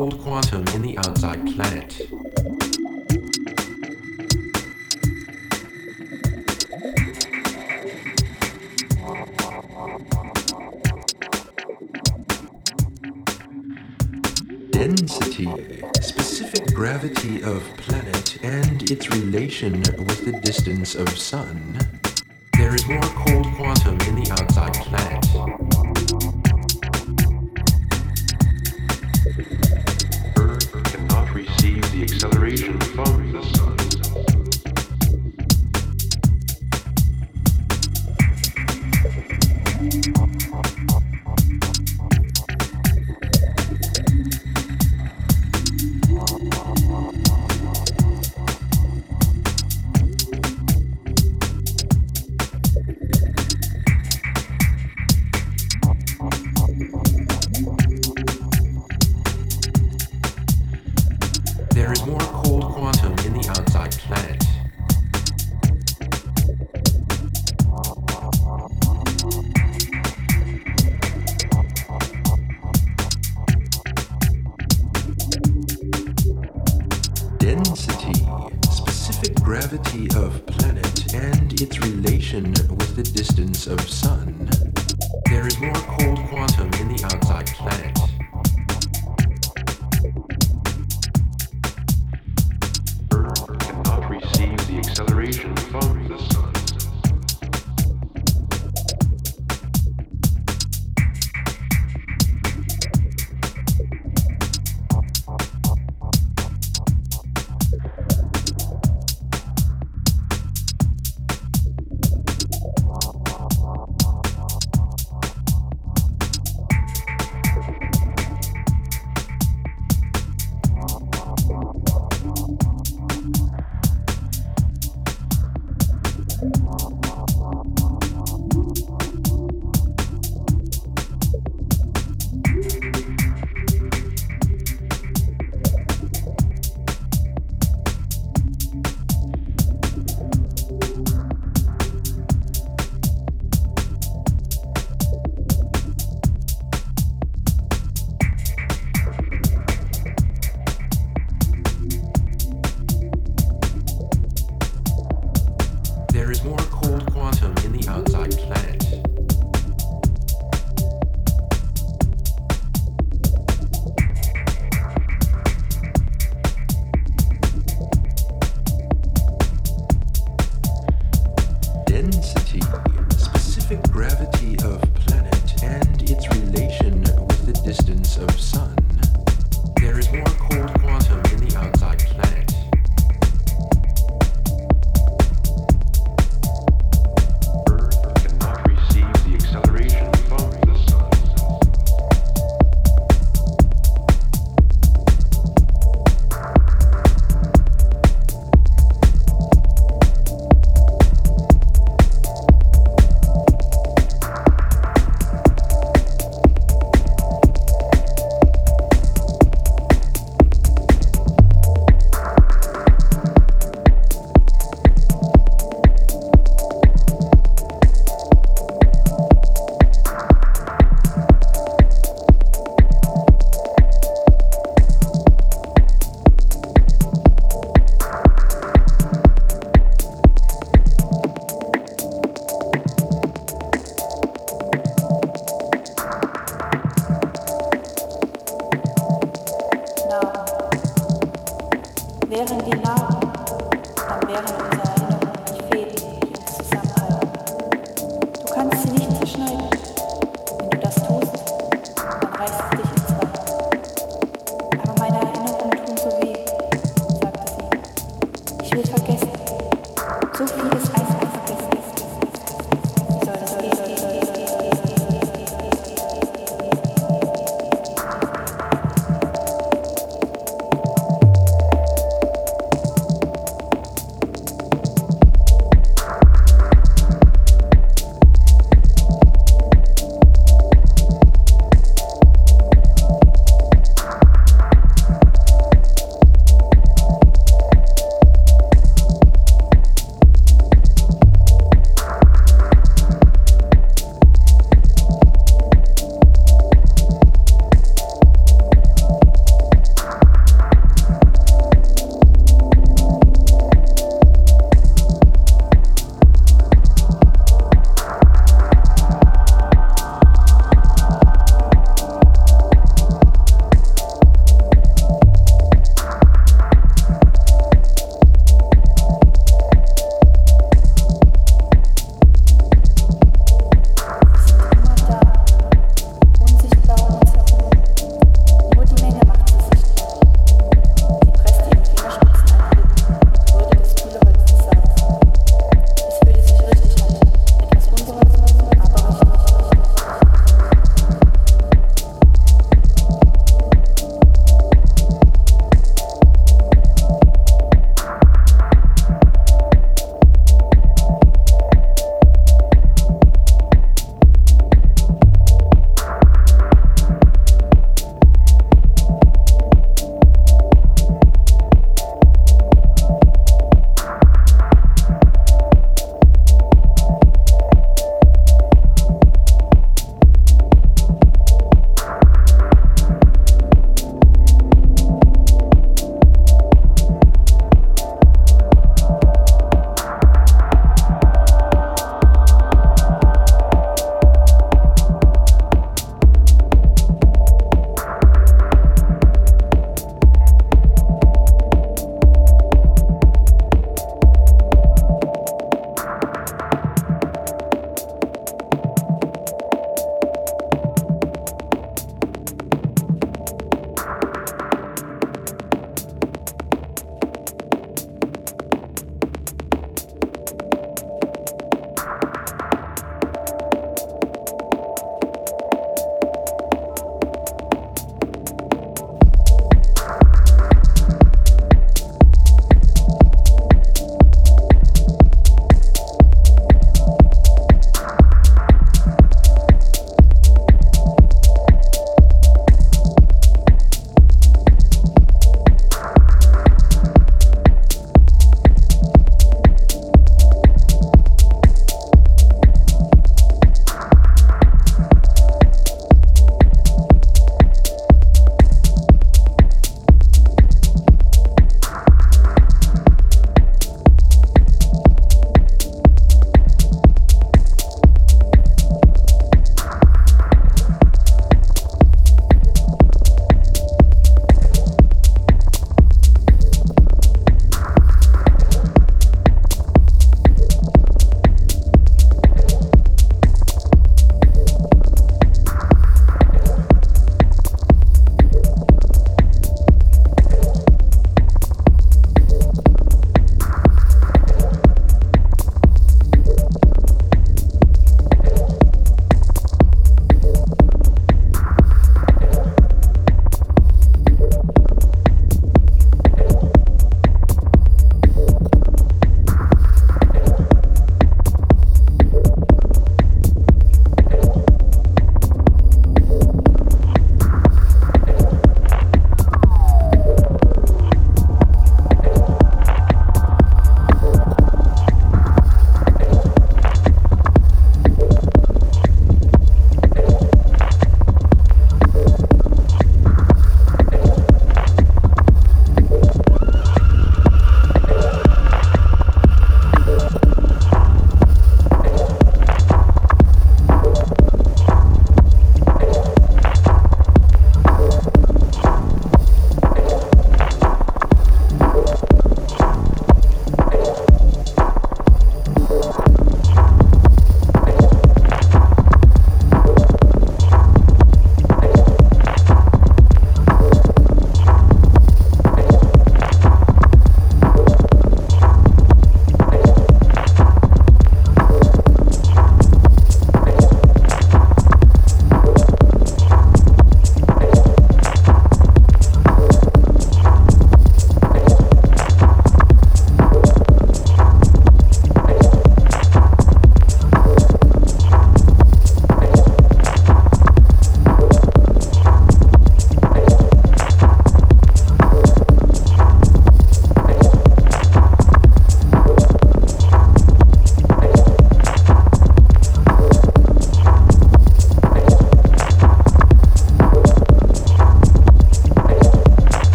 cold quantum in the outside planet. Density, specific gravity of planet and its relation with the distance of sun. There is more cold quantum in the outside planet.